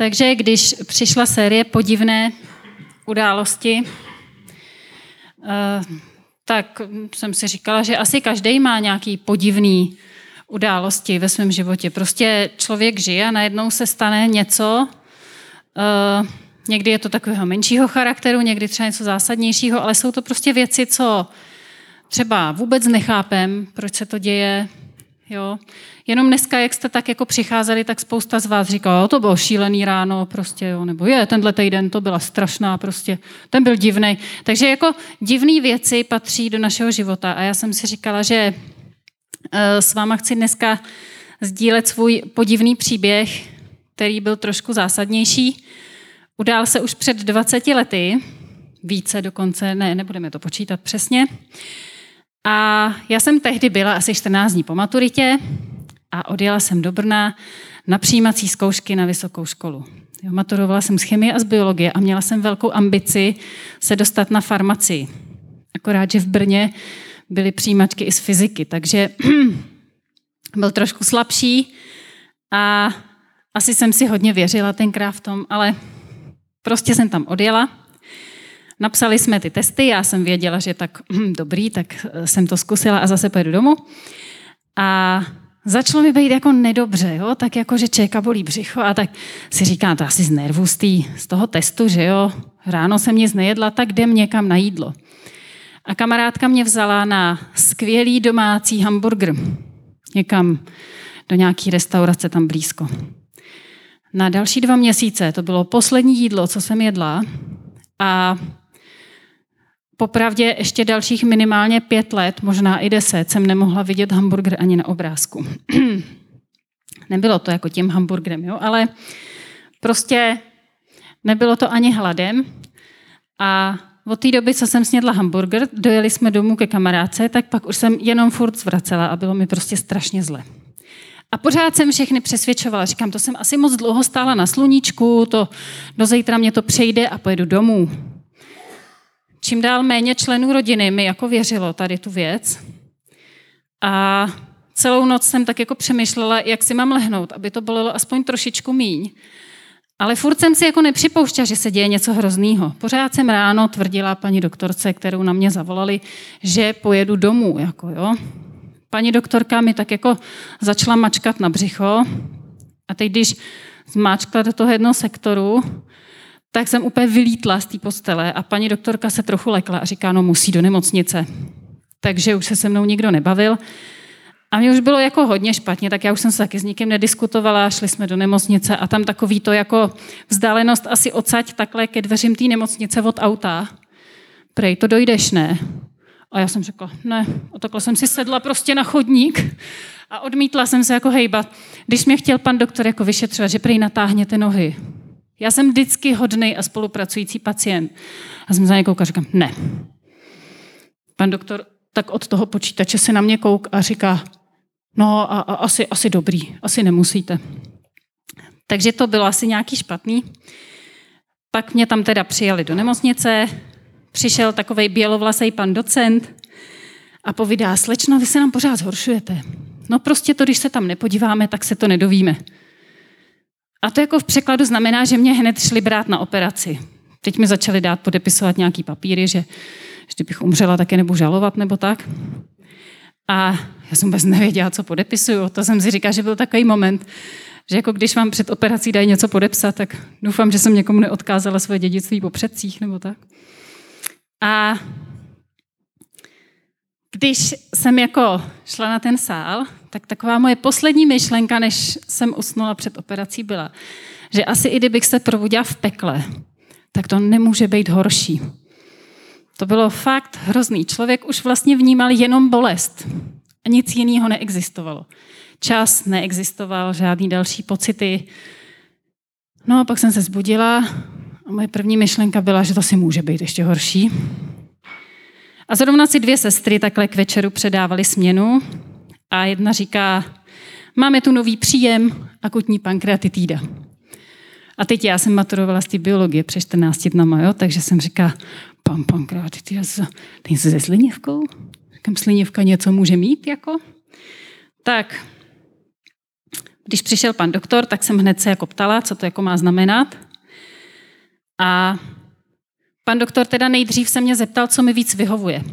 Takže když přišla série podivné události, eh, tak jsem si říkala, že asi každý má nějaký podivný události ve svém životě. Prostě člověk žije a najednou se stane něco, uh, někdy je to takového menšího charakteru, někdy třeba něco zásadnějšího, ale jsou to prostě věci, co třeba vůbec nechápem, proč se to děje, jo. Jenom dneska, jak jste tak jako přicházeli, tak spousta z vás říkala, to bylo šílený ráno, prostě, jo, nebo je, tenhle týden to byla strašná, prostě, ten byl divný. Takže jako divné věci patří do našeho života a já jsem si říkala, že eh, s váma chci dneska sdílet svůj podivný příběh, který byl trošku zásadnější. Udál se už před 20 lety, více dokonce, ne, nebudeme to počítat přesně. A já jsem tehdy byla asi 14 dní po maturitě a odjela jsem do Brna na přijímací zkoušky na vysokou školu. Jo, maturovala jsem z chemie a z biologie a měla jsem velkou ambici se dostat na farmacii. Akorát, že v Brně byly přijímačky i z fyziky, takže byl trošku slabší a asi jsem si hodně věřila tenkrát v tom, ale prostě jsem tam odjela. Napsali jsme ty testy, já jsem věděla, že tak hm, dobrý, tak eh, jsem to zkusila a zase pojedu domů. A začalo mi být jako nedobře, jo? tak jako, že čeka bolí břicho a tak si říká, to asi z nervů z, tý, z toho testu, že jo, ráno jsem nic nejedla, tak jdem někam na jídlo. A kamarádka mě vzala na skvělý domácí hamburger. Někam do nějaký restaurace tam blízko. Na další dva měsíce to bylo poslední jídlo, co jsem jedla a Popravdě ještě dalších minimálně pět let, možná i deset, jsem nemohla vidět hamburger ani na obrázku. Nebylo to jako tím hamburgerem, jo, ale prostě nebylo to ani hladem. A od té doby, co jsem snědla hamburger, dojeli jsme domů ke kamarádce, tak pak už jsem jenom furt zvracela a bylo mi prostě strašně zle. A pořád jsem všechny přesvědčovala. Říkám, to jsem asi moc dlouho stála na sluníčku, to do zítra mě to přejde a pojedu domů čím dál méně členů rodiny mi jako věřilo tady tu věc. A celou noc jsem tak jako přemýšlela, jak si mám lehnout, aby to bylo aspoň trošičku míň. Ale furt jsem si jako nepřipouštěla, že se děje něco hroznýho. Pořád jsem ráno tvrdila paní doktorce, kterou na mě zavolali, že pojedu domů. Jako jo. Paní doktorka mi tak jako začala mačkat na břicho a teď, když zmáčkla do toho jednoho sektoru, tak jsem úplně vylítla z té postele a paní doktorka se trochu lekla a říká, no musí do nemocnice. Takže už se se mnou nikdo nebavil. A mě už bylo jako hodně špatně, tak já už jsem se taky s nikým nediskutovala, šli jsme do nemocnice a tam takový to jako vzdálenost asi odsaď takhle ke dveřím té nemocnice od auta. Prej, to dojdeš, ne? A já jsem řekla, ne. A takhle jsem si sedla prostě na chodník a odmítla jsem se jako hejbat. Když mě chtěl pan doktor jako vyšetřovat, že prej natáhněte nohy. Já jsem vždycky hodný a spolupracující pacient. A jsem za něj koukal a říkám, ne. Pan doktor tak od toho počítače se na mě kouk a říká, no a, a asi, asi dobrý, asi nemusíte. Takže to bylo asi nějaký špatný. Pak mě tam teda přijali do nemocnice, přišel takový bělovlasý pan docent a povídá, slečno, vy se nám pořád zhoršujete. No prostě to, když se tam nepodíváme, tak se to nedovíme. A to jako v překladu znamená, že mě hned šli brát na operaci. Teď mi začali dát podepisovat nějaký papíry, že, že kdybych umřela, tak je nebudu žalovat nebo tak. A já jsem vůbec nevěděla, co podepisuju. To jsem si říkala, že byl takový moment, že jako když vám před operací dají něco podepsat, tak doufám, že jsem někomu neodkázala svoje dědictví po předcích nebo tak. A když jsem jako šla na ten sál, tak taková moje poslední myšlenka, než jsem usnula před operací, byla, že asi i kdybych se probudila v pekle, tak to nemůže být horší. To bylo fakt hrozný. Člověk už vlastně vnímal jenom bolest a nic jiného neexistovalo. Čas neexistoval, žádný další pocity. No a pak jsem se zbudila a moje první myšlenka byla, že to si může být ještě horší. A zrovna si dvě sestry takhle k večeru předávali směnu a jedna říká, máme tu nový příjem, akutní pankreatitída. A teď já jsem maturovala z té biologie přes 14 dnama, jo? takže jsem říká, pan pankreatitída, ten se se slinivkou? Říkám, slinivka něco může mít jako? Tak, Když přišel pan doktor, tak jsem hned se jako ptala, co to jako má znamenat. A pan doktor teda nejdřív se mě zeptal, co mi víc vyhovuje.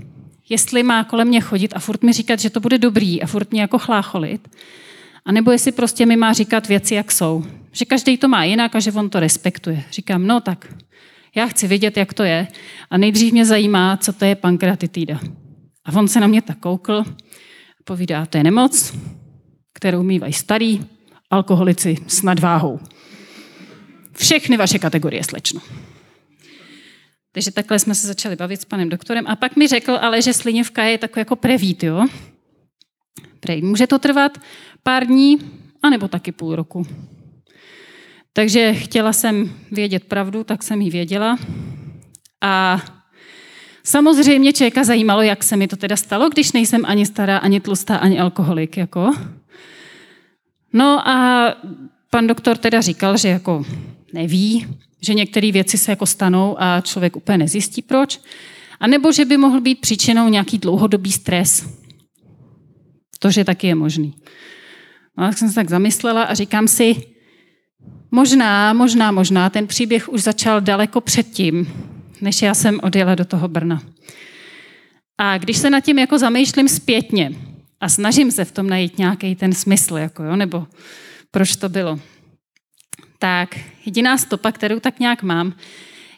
Jestli má kolem mě chodit a furt mi říkat, že to bude dobrý a furt mě jako chlácholit, a nebo jestli prostě mi má říkat věci, jak jsou. Že každý to má jinak a že on to respektuje. Říkám, no tak, já chci vědět, jak to je. A nejdřív mě zajímá, co to je pankreatitida. A on se na mě tak koukl a povídá, to je nemoc, kterou mývají starý alkoholici s nadváhou. Všechny vaše kategorie, slečno. Takže takhle jsme se začali bavit s panem doktorem. A pak mi řekl ale, že slinivka je takový jako prevít, jo? Prej, může to trvat pár dní, anebo taky půl roku. Takže chtěla jsem vědět pravdu, tak jsem ji věděla. A samozřejmě člověka zajímalo, jak se mi to teda stalo, když nejsem ani stará, ani tlustá, ani alkoholik. Jako. No a pan doktor teda říkal, že jako neví, že některé věci se jako stanou a člověk úplně nezjistí proč. A nebo že by mohl být příčinou nějaký dlouhodobý stres. To, že taky je možný. No, tak jsem se tak zamyslela a říkám si, možná, možná, možná ten příběh už začal daleko předtím, než já jsem odjela do toho Brna. A když se nad tím jako zamýšlím zpětně a snažím se v tom najít nějaký ten smysl, jako jo, nebo proč to bylo, tak jediná stopa, kterou tak nějak mám,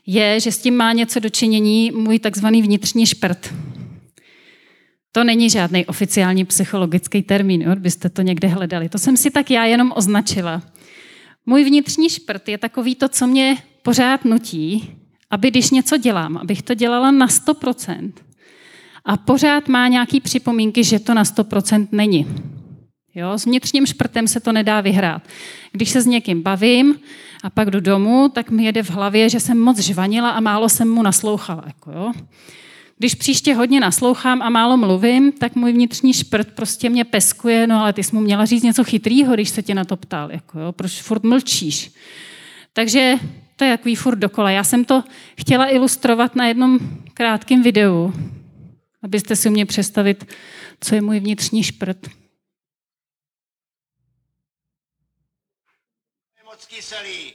je, že s tím má něco dočinění můj takzvaný vnitřní šprt. To není žádný oficiální psychologický termín, jo, byste to někde hledali. To jsem si tak já jenom označila. Můj vnitřní šprt je takový to, co mě pořád nutí, aby když něco dělám, abych to dělala na 100%. A pořád má nějaký připomínky, že to na 100% není. Jo, s vnitřním šprtem se to nedá vyhrát. Když se s někým bavím a pak jdu domů, tak mi jede v hlavě, že jsem moc žvanila a málo jsem mu naslouchala. Jako jo. Když příště hodně naslouchám a málo mluvím, tak můj vnitřní šprt prostě mě peskuje, no ale ty jsi mu měla říct něco chytrýho, když se tě na to ptal, jako jo, proč furt mlčíš. Takže to je takový furt dokola. Já jsem to chtěla ilustrovat na jednom krátkém videu, abyste si mě představit, co je můj vnitřní šprt. Moc kyselý.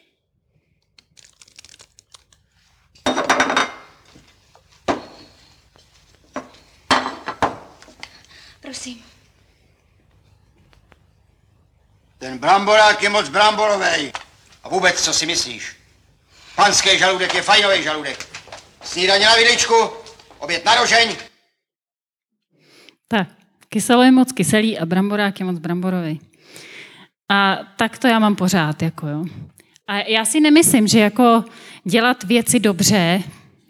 Prosím. Ten bramborák je moc bramborovej. A vůbec, co si myslíš? Panský žaludek je fajnový žaludek. Snídaně na vidličku, oběd na rožeň. Tak, kyselo je moc kyselý a bramborák je moc bramborový. A tak to já mám pořád, jako jo. A já si nemyslím, že jako dělat věci dobře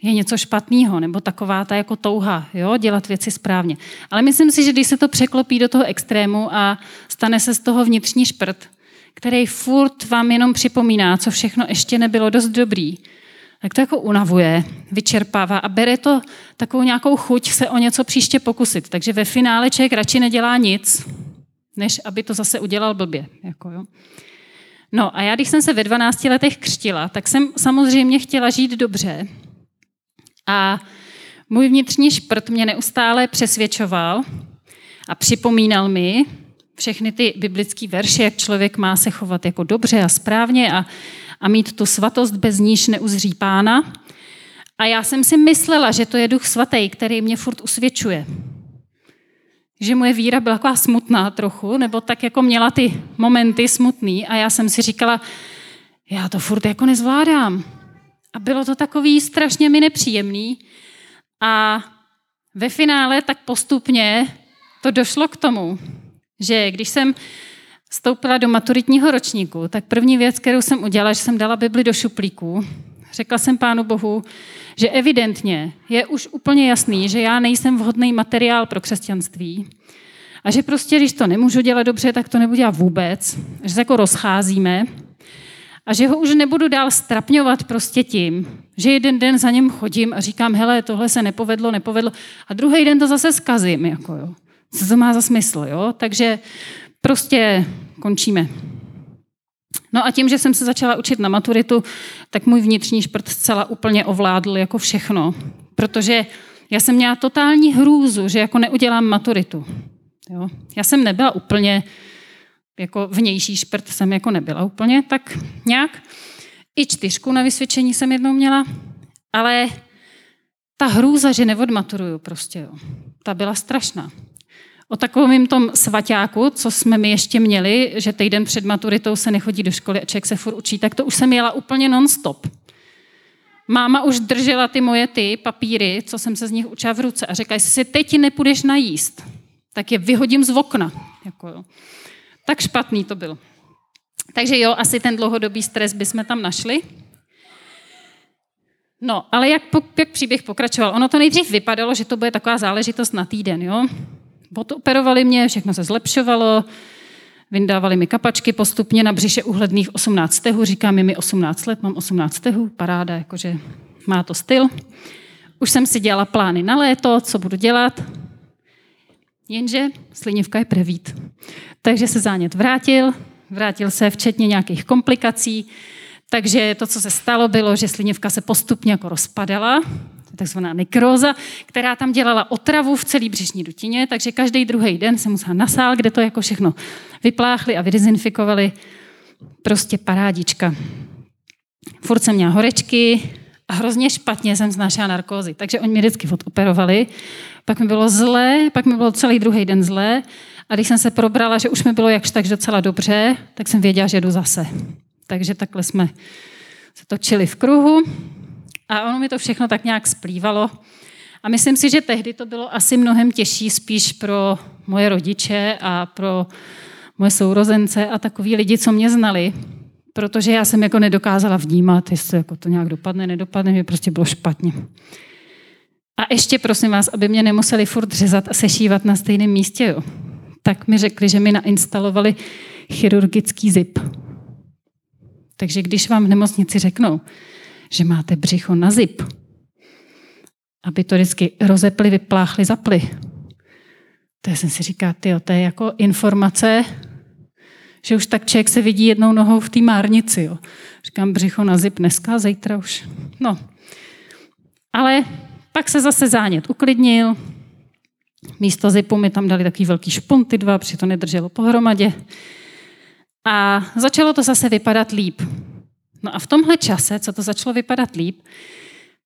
je něco špatného, nebo taková ta jako touha, jo, dělat věci správně. Ale myslím si, že když se to překlopí do toho extrému a stane se z toho vnitřní šprt, který furt vám jenom připomíná, co všechno ještě nebylo dost dobrý, tak to jako unavuje, vyčerpává a bere to takovou nějakou chuť se o něco příště pokusit. Takže ve finále člověk radši nedělá nic, než aby to zase udělal blbě. Jako jo. No a já, když jsem se ve 12 letech křtila, tak jsem samozřejmě chtěla žít dobře, a můj vnitřní šprt mě neustále přesvědčoval a připomínal mi všechny ty biblické verše, jak člověk má se chovat jako dobře a správně a, a mít tu svatost, bez níž neuzří pána. A já jsem si myslela, že to je duch svatý, který mě furt usvědčuje. Že moje víra byla taková smutná trochu, nebo tak jako měla ty momenty smutný a já jsem si říkala, já to furt jako nezvládám. A bylo to takový strašně mi nepříjemný. A ve finále tak postupně to došlo k tomu, že když jsem vstoupila do maturitního ročníku, tak první věc, kterou jsem udělala, že jsem dala Bibli do šuplíku. Řekla jsem Pánu Bohu, že evidentně je už úplně jasný, že já nejsem vhodný materiál pro křesťanství. A že prostě, když to nemůžu dělat dobře, tak to nebudu dělat vůbec. Že se jako rozcházíme a že ho už nebudu dál strapňovat prostě tím, že jeden den za něm chodím a říkám, hele, tohle se nepovedlo, nepovedlo. A druhý den to zase zkazím. Jako jo. Co to má za smysl? Jo? Takže prostě končíme. No a tím, že jsem se začala učit na maturitu, tak můj vnitřní šprt zcela úplně ovládl jako všechno. Protože já jsem měla totální hrůzu, že jako neudělám maturitu. Jo? Já jsem nebyla úplně jako vnější šprt jsem jako nebyla úplně tak nějak. I čtyřku na vysvědčení jsem jednou měla, ale ta hrůza, že neodmaturuju prostě, jo, ta byla strašná. O takovém tom svaťáku, co jsme mi ještě měli, že týden před maturitou se nechodí do školy a člověk se furt učí, tak to už jsem jela úplně non-stop. Máma už držela ty moje ty papíry, co jsem se z nich učila v ruce a řekla, jestli si teď nepůjdeš najíst, tak je vyhodím z okna. Jako jo. Tak špatný to bylo. Takže jo, asi ten dlouhodobý stres bychom tam našli. No, ale jak, jak příběh pokračoval? Ono to nejdřív vypadalo, že to bude taková záležitost na týden, jo? Operovali mě, všechno se zlepšovalo, vyndávali mi kapačky postupně na břiše uhledných 18 stehů, říkám, je mi 18 let, mám 18 stehů, paráda, jakože má to styl. Už jsem si dělala plány na léto, co budu dělat, jenže slinivka je prevít. Takže se zánět vrátil, vrátil se včetně nějakých komplikací, takže to, co se stalo, bylo, že slinivka se postupně jako rozpadala, takzvaná nekróza, která tam dělala otravu v celé břišní dutině, takže každý druhý den jsem musela na sál, kde to jako všechno vypláchli a vydezinfikovali. Prostě parádička. Furt jsem měla horečky a hrozně špatně jsem znášela narkózy, takže oni mě vždycky odoperovali. Pak mi bylo zlé, pak mi bylo celý druhý den zlé a když jsem se probrala, že už mi bylo jakž tak docela dobře, tak jsem věděla, že jdu zase. Takže takhle jsme se točili v kruhu a ono mi to všechno tak nějak splývalo. A myslím si, že tehdy to bylo asi mnohem těžší spíš pro moje rodiče a pro moje sourozence a takový lidi, co mě znali, protože já jsem jako nedokázala vnímat, jestli jako to nějak dopadne, nedopadne, mě prostě bylo špatně. A ještě prosím vás, aby mě nemuseli furt řezat a sešívat na stejném místě, jo. tak mi řekli, že mi nainstalovali chirurgický zip. Takže když vám v nemocnici řeknou, že máte břicho na zip, aby to vždycky rozepli, vypláchli, zapli. To jsem si říká, ty, to je jako informace, že už tak člověk se vidí jednou nohou v té márnici. Jo. Říkám, břicho na zip dneska, zítra už. No. Ale pak se zase zánět uklidnil. Místo zipu mi tam dali takový velký špunty dva, protože to nedrželo pohromadě. A začalo to zase vypadat líp. No a v tomhle čase, co to začalo vypadat líp,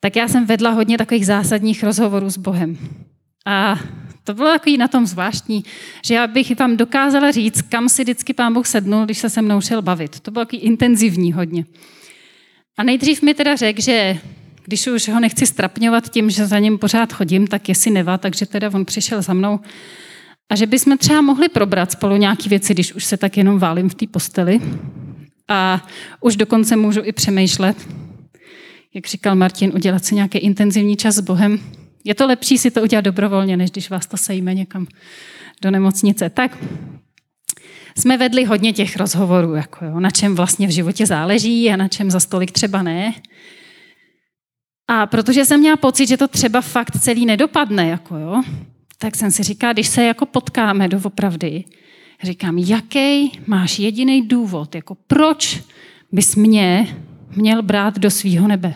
tak já jsem vedla hodně takových zásadních rozhovorů s Bohem. A to bylo takový na tom zvláštní, že já bych vám dokázala říct, kam si vždycky pán Bůh sednul, když se se mnou šel bavit. To bylo takový intenzivní hodně. A nejdřív mi teda řekl, že když už ho nechci strapňovat tím, že za ním pořád chodím, tak jestli nevá, takže teda on přišel za mnou. A že bychom třeba mohli probrat spolu nějaké věci, když už se tak jenom válím v té posteli. A už dokonce můžu i přemýšlet, jak říkal Martin, udělat si nějaký intenzivní čas s Bohem. Je to lepší si to udělat dobrovolně, než když vás to sejme někam do nemocnice. Tak jsme vedli hodně těch rozhovorů, jako jo, na čem vlastně v životě záleží a na čem za stolik třeba ne. A protože jsem měla pocit, že to třeba fakt celý nedopadne, jako jo, tak jsem si říkala, když se jako potkáme doopravdy, říkám, jaký máš jediný důvod, jako proč bys mě měl brát do svýho nebe.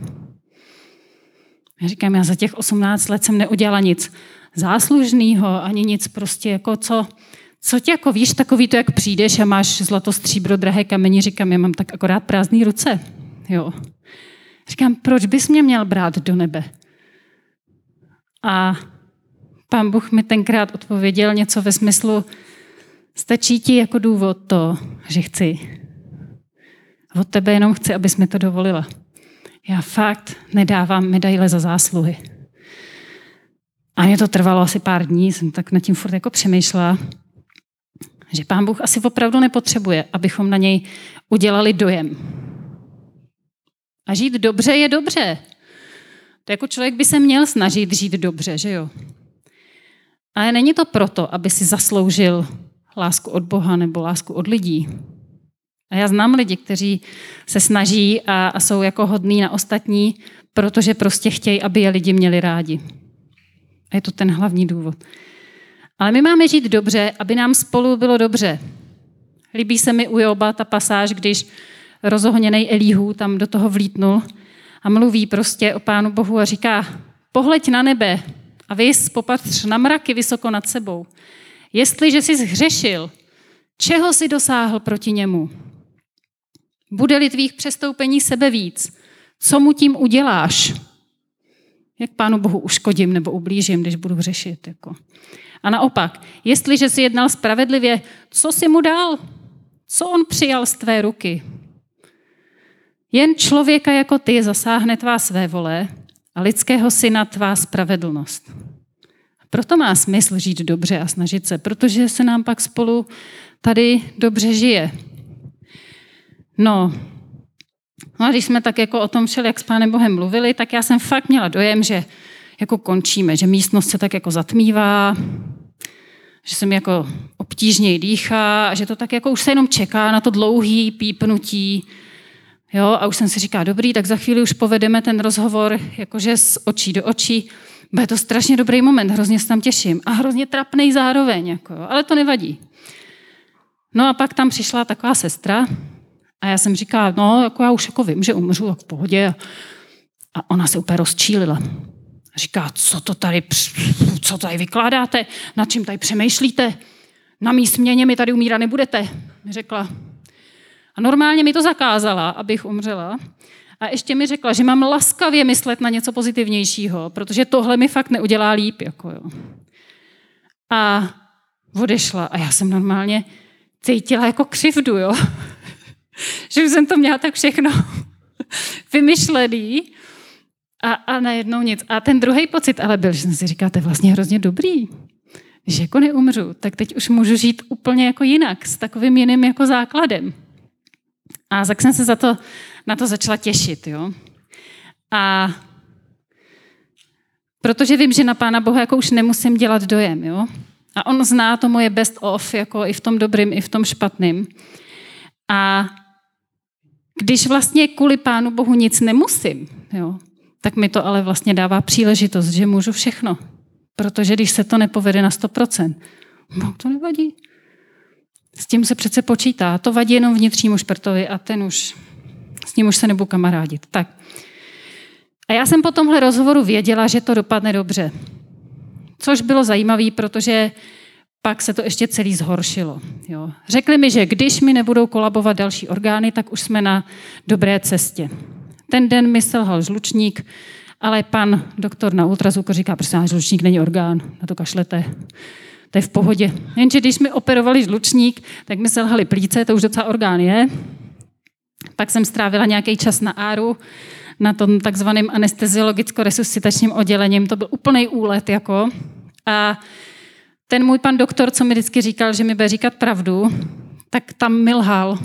Já říkám, já za těch 18 let jsem neudělala nic záslužného, ani nic prostě jako co, co tě jako víš, takový to, jak přijdeš a máš zlato, stříbro, drahé kameni, říkám, já mám tak akorát prázdné ruce. Jo. Říkám, proč bys mě měl brát do nebe? A pán Bůh mi tenkrát odpověděl něco ve smyslu, stačí ti jako důvod to, že chci. Od tebe jenom chci, abys mi to dovolila. Já fakt nedávám medaile za zásluhy. A mě to trvalo asi pár dní, jsem tak nad tím furt jako přemýšlela, že pán Bůh asi opravdu nepotřebuje, abychom na něj udělali dojem. A žít dobře je dobře. To jako člověk by se měl snažit žít dobře, že jo? Ale není to proto, aby si zasloužil lásku od Boha nebo lásku od lidí. A já znám lidi, kteří se snaží a, a jsou jako hodní na ostatní, protože prostě chtějí, aby je lidi měli rádi. A je to ten hlavní důvod. Ale my máme žít dobře, aby nám spolu bylo dobře. Líbí se mi u Joba ta pasáž, když rozohněný Elíhu tam do toho vlítnul a mluví prostě o Pánu Bohu a říká, pohleď na nebe a vys popatř na mraky vysoko nad sebou. Jestliže jsi zhřešil, Čeho si dosáhl proti němu? Bude-li tvých přestoupení sebe víc, co mu tím uděláš? Jak Pánu Bohu uškodím nebo ublížím, když budu řešit? Jako. A naopak, jestliže si jednal spravedlivě, co si mu dal? Co on přijal z tvé ruky? Jen člověka jako ty zasáhne tvá své vole a lidského syna tvá spravedlnost. Proto má smysl žít dobře a snažit se, protože se nám pak spolu tady dobře žije. No, no a když jsme tak jako o tom všel, jak s Pánem Bohem mluvili, tak já jsem fakt měla dojem, že jako končíme, že místnost se tak jako zatmívá, že se mi jako obtížněji dýchá že to tak jako už se jenom čeká na to dlouhý pípnutí. Jo, a už jsem si říká, dobrý, tak za chvíli už povedeme ten rozhovor jakože z očí do očí. Bude to strašně dobrý moment, hrozně se tam těším. A hrozně trapnej zároveň, jako, ale to nevadí. No a pak tam přišla taková sestra a já jsem říkala, no, jako já už jako vím, že umřu, tak v pohodě. A ona se úplně rozčílila. Říká, co to tady, co tady vykládáte, nad čím tady přemýšlíte? Na mý směně mi tady umírat nebudete, mi řekla. A normálně mi to zakázala, abych umřela. A ještě mi řekla, že mám laskavě myslet na něco pozitivnějšího, protože tohle mi fakt neudělá líp. Jako jo. A odešla. A já jsem normálně cítila jako křivdu, jo. že už jsem to měla tak všechno vymyšlený a, a najednou nic. A ten druhý pocit ale byl, že jsem si říkala, to je vlastně hrozně dobrý. Že jako neumřu, tak teď už můžu žít úplně jako jinak, s takovým jiným jako základem. A tak jsem se za to, na to začala těšit. Jo? A protože vím, že na Pána Boha jako už nemusím dělat dojem. Jo? A on zná to moje best of, jako i v tom dobrým, i v tom špatným. A když vlastně kvůli Pánu Bohu nic nemusím, jo, tak mi to ale vlastně dává příležitost, že můžu všechno. Protože když se to nepovede na 100%, no to nevadí. S tím se přece počítá. To vadí jenom vnitřnímu špertovi a ten už, s ním už se nebudu kamarádit. Tak. A já jsem po tomhle rozhovoru věděla, že to dopadne dobře. Což bylo zajímavé, protože pak se to ještě celý zhoršilo. Jo. Řekli mi, že když mi nebudou kolabovat další orgány, tak už jsme na dobré cestě. Ten den mi selhal žlučník, ale pan doktor na ultrazvuku říká, prosím žlučník není orgán, na to kašlete. To je v pohodě. Jenže když mi operovali žlučník, tak mi selhali plíce, to už docela orgán je. Pak jsem strávila nějaký čas na áru, na tom takzvaném anesteziologicko-resuscitačním oddělením. To byl úplný úlet. Jako. A ten můj pan doktor, co mi vždycky říkal, že mi bude říkat pravdu, tak tam milhal.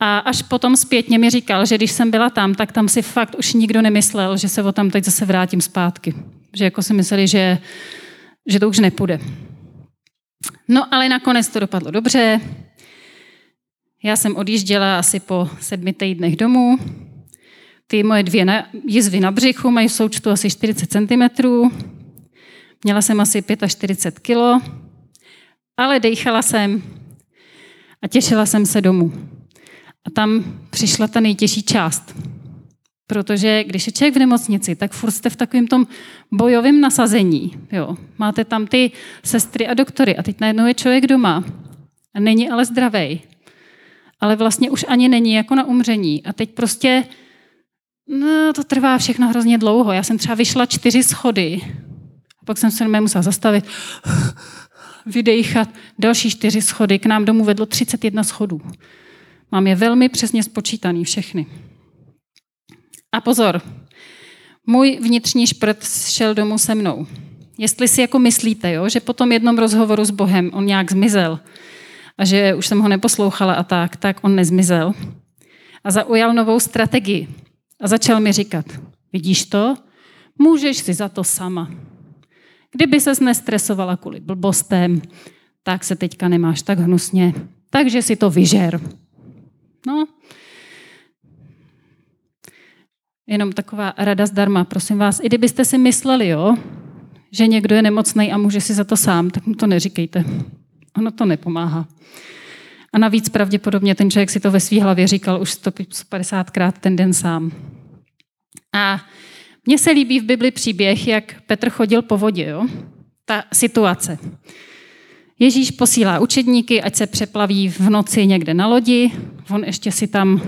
A až potom zpětně mi říkal, že když jsem byla tam, tak tam si fakt už nikdo nemyslel, že se o tam teď zase vrátím zpátky. Že jako si mysleli, že, že to už nepůjde. No ale nakonec to dopadlo dobře. Já jsem odjížděla asi po sedmi týdnech domů. Ty moje dvě jizvy na břichu mají v součtu asi 40 cm. Měla jsem asi 45 kg, ale dejchala jsem a těšila jsem se domů. A tam přišla ta nejtěžší část. Protože když je člověk v nemocnici, tak furt jste v takovém tom bojovém nasazení. Jo. Máte tam ty sestry a doktory a teď najednou je člověk doma a není ale zdravý. Ale vlastně už ani není jako na umření. A teď prostě no, to trvá všechno hrozně dlouho. Já jsem třeba vyšla čtyři schody a pak jsem se musela zastavit, vydejchat. Další čtyři schody. K nám domů vedlo 31 schodů. Mám je velmi přesně spočítaný všechny. A pozor, můj vnitřní šprt šel domů se mnou. Jestli si jako myslíte, jo, že po tom jednom rozhovoru s Bohem on nějak zmizel a že už jsem ho neposlouchala a tak, tak on nezmizel. A zaujal novou strategii. A začal mi říkat, vidíš to? Můžeš si za to sama. Kdyby ses nestresovala kvůli blbostem, tak se teďka nemáš tak hnusně, takže si to vyžer. No, jenom taková rada zdarma, prosím vás. I kdybyste si mysleli, jo, že někdo je nemocný a může si za to sám, tak mu to neříkejte. Ono to nepomáhá. A navíc pravděpodobně ten člověk si to ve své hlavě říkal už 150krát ten den sám. A mně se líbí v Bibli příběh, jak Petr chodil po vodě. Jo? Ta situace. Ježíš posílá učedníky, ať se přeplaví v noci někde na lodi. On ještě si tam e,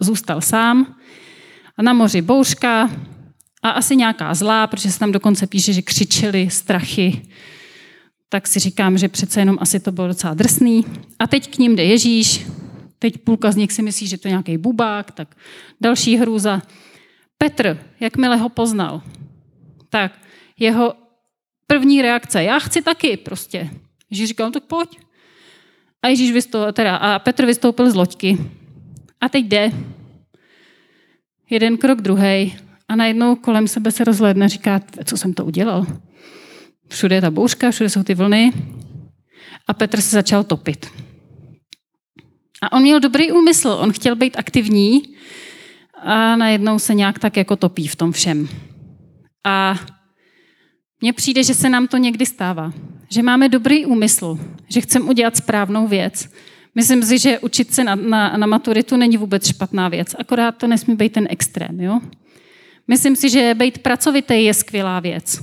zůstal sám. A na moři bouřka a asi nějaká zlá, protože se tam dokonce píše, že křičeli strachy. Tak si říkám, že přece jenom asi to bylo docela drsný. A teď k ním jde Ježíš. Teď půlka z nich si myslí, že to je nějaký bubák, tak další hrůza. Petr, jakmile ho poznal, tak jeho první reakce, já chci taky prostě. Ježíš říkal, no tak pojď. A Ježíš vystoupil, teda, a Petr vystoupil z loďky. A teď jde. Jeden krok, druhý. A najednou kolem sebe se rozhledne, říká, co jsem to udělal. Všude je ta bouřka, všude jsou ty vlny. A Petr se začal topit. A on měl dobrý úmysl, on chtěl být aktivní a najednou se nějak tak jako topí v tom všem. A mně přijde, že se nám to někdy stává. Že máme dobrý úmysl, že chceme udělat správnou věc. Myslím si, že učit se na, na, na maturitu není vůbec špatná věc, akorát to nesmí být ten extrém. Jo? Myslím si, že být pracovitý je skvělá věc.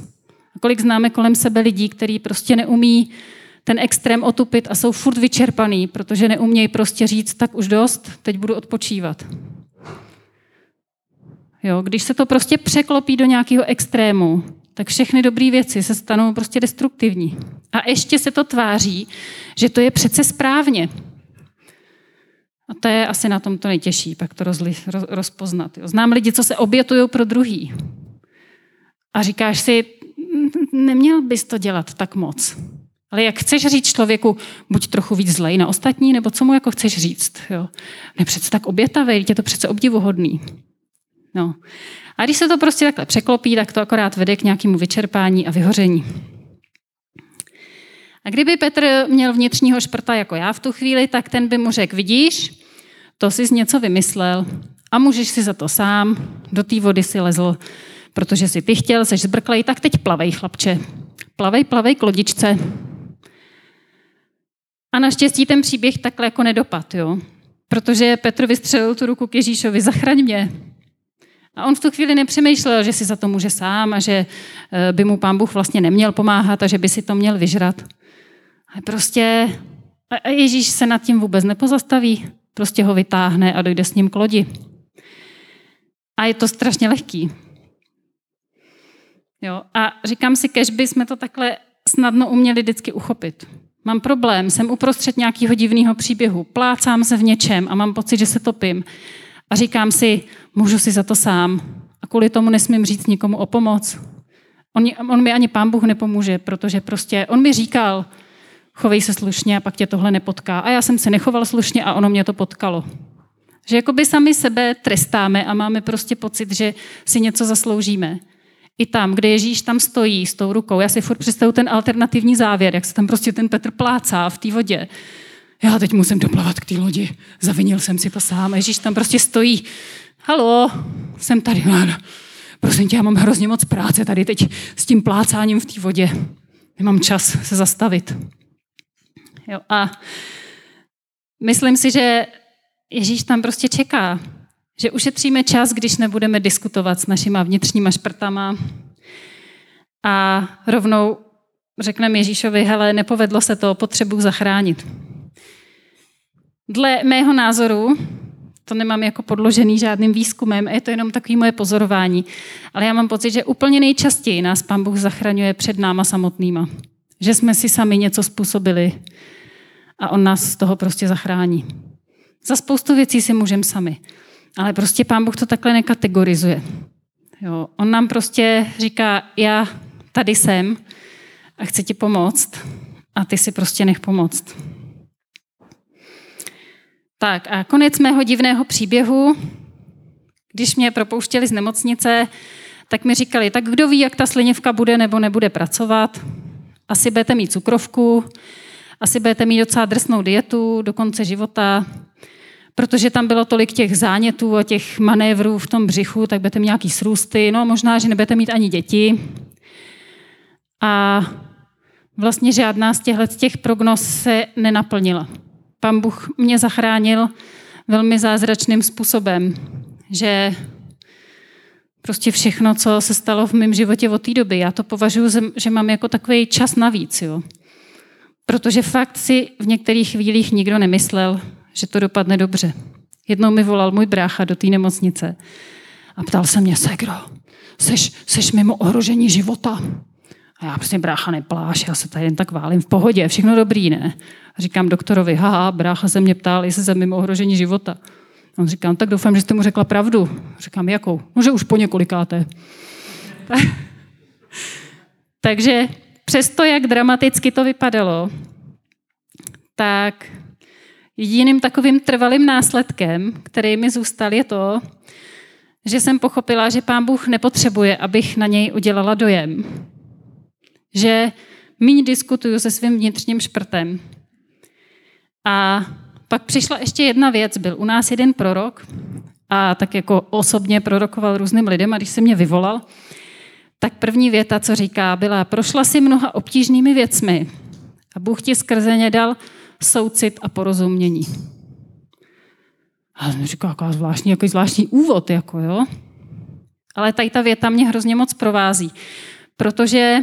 A kolik známe kolem sebe lidí, kteří prostě neumí ten extrém otupit a jsou furt vyčerpaný, protože neumějí prostě říct, tak už dost, teď budu odpočívat. Jo, když se to prostě překlopí do nějakého extrému, tak všechny dobré věci se stanou prostě destruktivní. A ještě se to tváří, že to je přece správně. A to je asi na tom to nejtěžší, pak to rozli, roz, rozpoznat. Jo. Znám lidi, co se obětují pro druhý. A říkáš si, neměl bys to dělat tak moc. Ale jak chceš říct člověku, buď trochu víc zlej na ostatní, nebo co mu jako chceš říct? Jo? Ne přece tak obětavý, je to přece obdivuhodný. No. A když se to prostě takhle překlopí, tak to akorát vede k nějakému vyčerpání a vyhoření. A kdyby Petr měl vnitřního šprta jako já v tu chvíli, tak ten by mu řekl, vidíš, to jsi něco vymyslel a můžeš si za to sám, do té vody si lezl, protože si ty chtěl, seš zbrklej, tak teď plavej, chlapče. Plavej, plavej k lodičce. A naštěstí ten příběh takhle jako nedopad, jo? Protože Petr vystřelil tu ruku k Ježíšovi, zachraň mě. A on v tu chvíli nepřemýšlel, že si za to může sám a že eh, by mu pán Bůh vlastně neměl pomáhat a že by si to měl vyžrat. Ale prostě a Ježíš se nad tím vůbec nepozastaví, prostě ho vytáhne a dojde s ním k lodi. A je to strašně lehký. Jo, a říkám si, kež by jsme to takhle snadno uměli vždycky uchopit. Mám problém, jsem uprostřed nějakého divného příběhu, plácám se v něčem a mám pocit, že se topím. A říkám si, můžu si za to sám. A kvůli tomu nesmím říct nikomu o pomoc. On, on mi ani pán Bůh nepomůže, protože prostě on mi říkal, chovej se slušně a pak tě tohle nepotká. A já jsem se nechoval slušně a ono mě to potkalo. Že jakoby sami sebe trestáme a máme prostě pocit, že si něco zasloužíme. I tam, kde Ježíš tam stojí s tou rukou, já si furt představu ten alternativní závěr, jak se tam prostě ten Petr plácá v té vodě. Já teď musím doplavat k té lodi, zavinil jsem si to sám. Ježíš tam prostě stojí. Halo, jsem tady. Prosím tě, já mám hrozně moc práce tady teď s tím plácáním v té vodě. Nemám čas se zastavit. Jo, a myslím si, že Ježíš tam prostě čeká, že ušetříme čas, když nebudeme diskutovat s našima vnitřníma šprtama a rovnou řekneme Ježíšovi, hele, nepovedlo se to, potřebuji zachránit. Dle mého názoru, to nemám jako podložený žádným výzkumem, je to jenom takové moje pozorování, ale já mám pocit, že úplně nejčastěji nás Pán Bůh zachraňuje před náma samotnýma. Že jsme si sami něco způsobili a On nás z toho prostě zachrání. Za spoustu věcí si můžeme sami. Ale prostě pán Bůh to takhle nekategorizuje. Jo, on nám prostě říká, já tady jsem a chci ti pomoct a ty si prostě nech pomoct. Tak a konec mého divného příběhu. Když mě propouštěli z nemocnice, tak mi říkali, tak kdo ví, jak ta slinivka bude nebo nebude pracovat. Asi budete mít cukrovku, asi budete mít docela drsnou dietu do konce života, protože tam bylo tolik těch zánětů a těch manévrů v tom břichu, tak budete mít nějaký srůsty, no možná, že nebudete mít ani děti. A vlastně žádná z těchto těch prognoz se nenaplnila. Pan Bůh mě zachránil velmi zázračným způsobem, že prostě všechno, co se stalo v mém životě od té doby, já to považuji, že mám jako takový čas navíc. Jo. Protože fakt si v některých chvílích nikdo nemyslel, že to dopadne dobře. Jednou mi volal můj brácha do té nemocnice a ptal se mě, Segro, seš, seš mimo ohrožení života? A já prostě brácha nepláš, já se tady jen tak válím v pohodě, všechno dobrý, ne? A říkám doktorovi, haha, brácha se mě ptal, jestli jsem mimo ohrožení života. A on říká, no, tak doufám, že jste mu řekla pravdu. Říkám, jakou? No, že už po několikáté. Takže přesto, jak dramaticky to vypadalo, tak jediným takovým trvalým následkem, který mi zůstal, je to, že jsem pochopila, že pán Bůh nepotřebuje, abych na něj udělala dojem. Že míň diskutuju se svým vnitřním šprtem. A pak přišla ještě jedna věc. Byl u nás jeden prorok a tak jako osobně prorokoval různým lidem a když se mě vyvolal, tak první věta, co říká, byla, prošla si mnoha obtížnými věcmi a Bůh ti skrze ně dal soucit a porozumění. A jsem říkal, jaká zvláštní, jaký zvláštní úvod, jako jo. Ale tady ta věta mě hrozně moc provází, protože,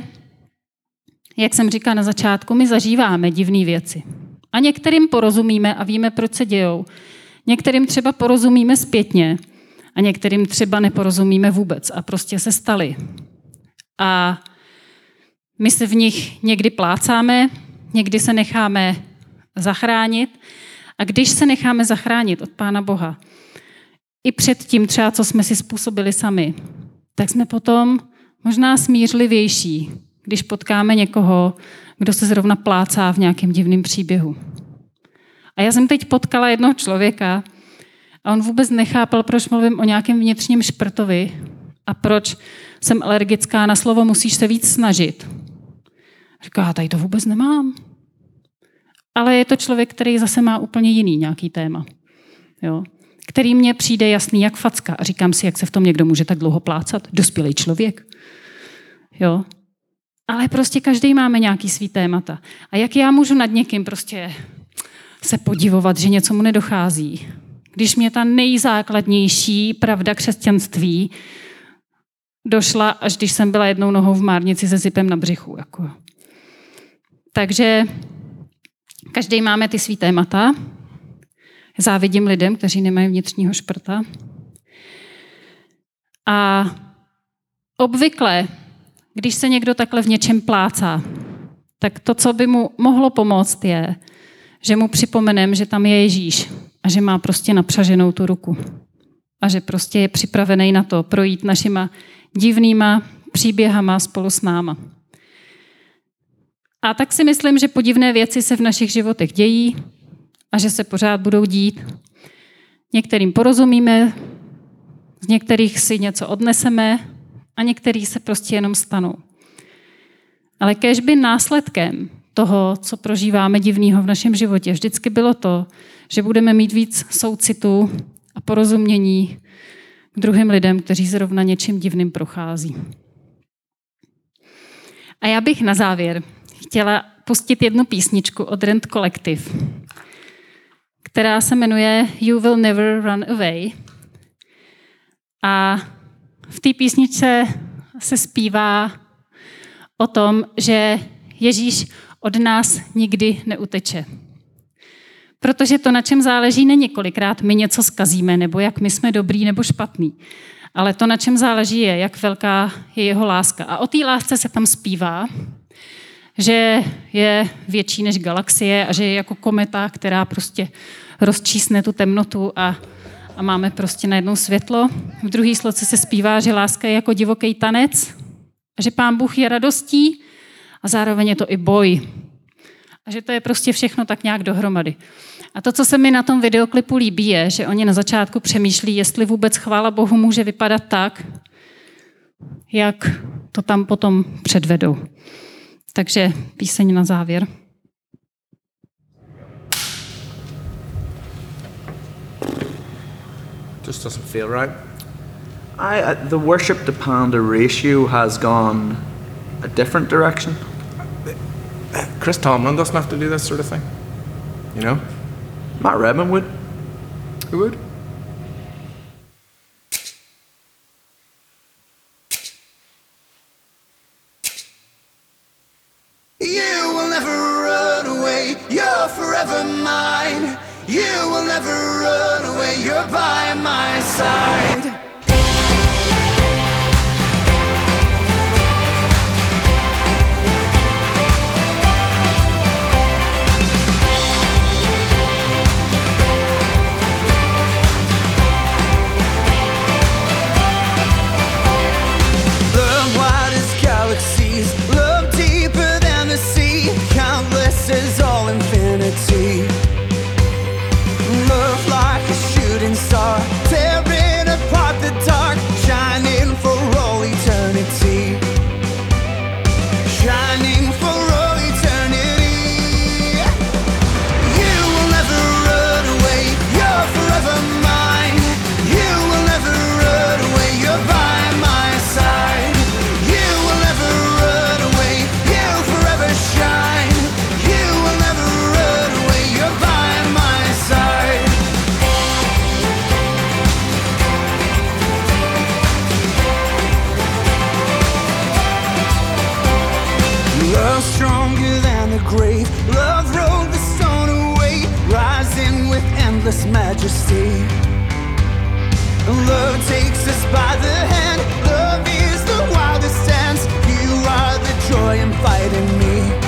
jak jsem říkala na začátku, my zažíváme divné věci. A některým porozumíme a víme, proč se dějou. Některým třeba porozumíme zpětně a některým třeba neporozumíme vůbec a prostě se staly. A my se v nich někdy plácáme, někdy se necháme zachránit. A když se necháme zachránit od Pána Boha, i před tím třeba, co jsme si způsobili sami, tak jsme potom možná smířlivější, když potkáme někoho, kdo se zrovna plácá v nějakém divném příběhu. A já jsem teď potkala jednoho člověka a on vůbec nechápal, proč mluvím o nějakém vnitřním šprtovi a proč jsem alergická na slovo musíš se víc snažit. Říká, tady to vůbec nemám. Ale je to člověk, který zase má úplně jiný nějaký téma. Jo? Který mně přijde jasný jak facka. A říkám si, jak se v tom někdo může tak dlouho plácat. Dospělý člověk. Jo? Ale prostě každý máme nějaký svý témata. A jak já můžu nad někým prostě se podivovat, že něco mu nedochází, když mě ta nejzákladnější pravda křesťanství došla, až když jsem byla jednou nohou v márnici se zipem na břichu. Jako. Takže každý máme ty svý témata. Závidím lidem, kteří nemají vnitřního šprta. A obvykle když se někdo takhle v něčem plácá, tak to, co by mu mohlo pomoct, je, že mu připomenem, že tam je Ježíš a že má prostě napřaženou tu ruku. A že prostě je připravený na to projít našima divnýma příběhama spolu s náma. A tak si myslím, že podivné věci se v našich životech dějí a že se pořád budou dít. Některým porozumíme, z některých si něco odneseme, a některý se prostě jenom stanou. Ale kež by následkem toho, co prožíváme divného v našem životě, vždycky bylo to, že budeme mít víc soucitu a porozumění k druhým lidem, kteří zrovna něčím divným prochází. A já bych na závěr chtěla pustit jednu písničku od Rent Collective, která se jmenuje You Will Never Run Away. A v té písničce se zpívá o tom, že Ježíš od nás nikdy neuteče. Protože to, na čem záleží, není kolikrát my něco skazíme, nebo jak my jsme dobrý nebo špatný. Ale to, na čem záleží, je, jak velká je jeho láska. A o té lásce se tam zpívá, že je větší než galaxie a že je jako kometa, která prostě rozčísne tu temnotu a a máme prostě najednou světlo. V druhé sloce se zpívá, že láska je jako divoký tanec a že pán Bůh je radostí a zároveň je to i boj. A že to je prostě všechno tak nějak dohromady. A to, co se mi na tom videoklipu líbí, je, že oni na začátku přemýšlí, jestli vůbec chvála Bohu může vypadat tak, jak to tam potom předvedou. Takže píseň na závěr. Just doesn't feel right. I, uh, the worship to panda ratio has gone a different direction. Chris Tomlin doesn't have to do this sort of thing. You know? Matt Redman would. Who would? My grave. Love rolled the stone away, rising with endless majesty. Love takes us by the hand. Love is the wildest dance. You are the joy in fighting me.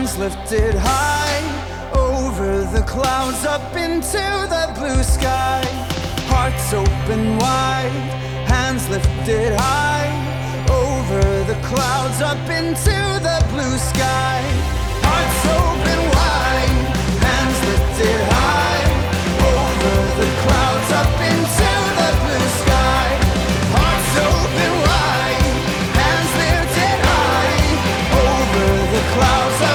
hands lifted high over the clouds up into the blue sky. Hearts open wide, hands lifted high over the clouds up into the blue sky. Hearts open wide, hands lifted high over the clouds up into the blue sky. Hearts open wide, hands lifted high over the clouds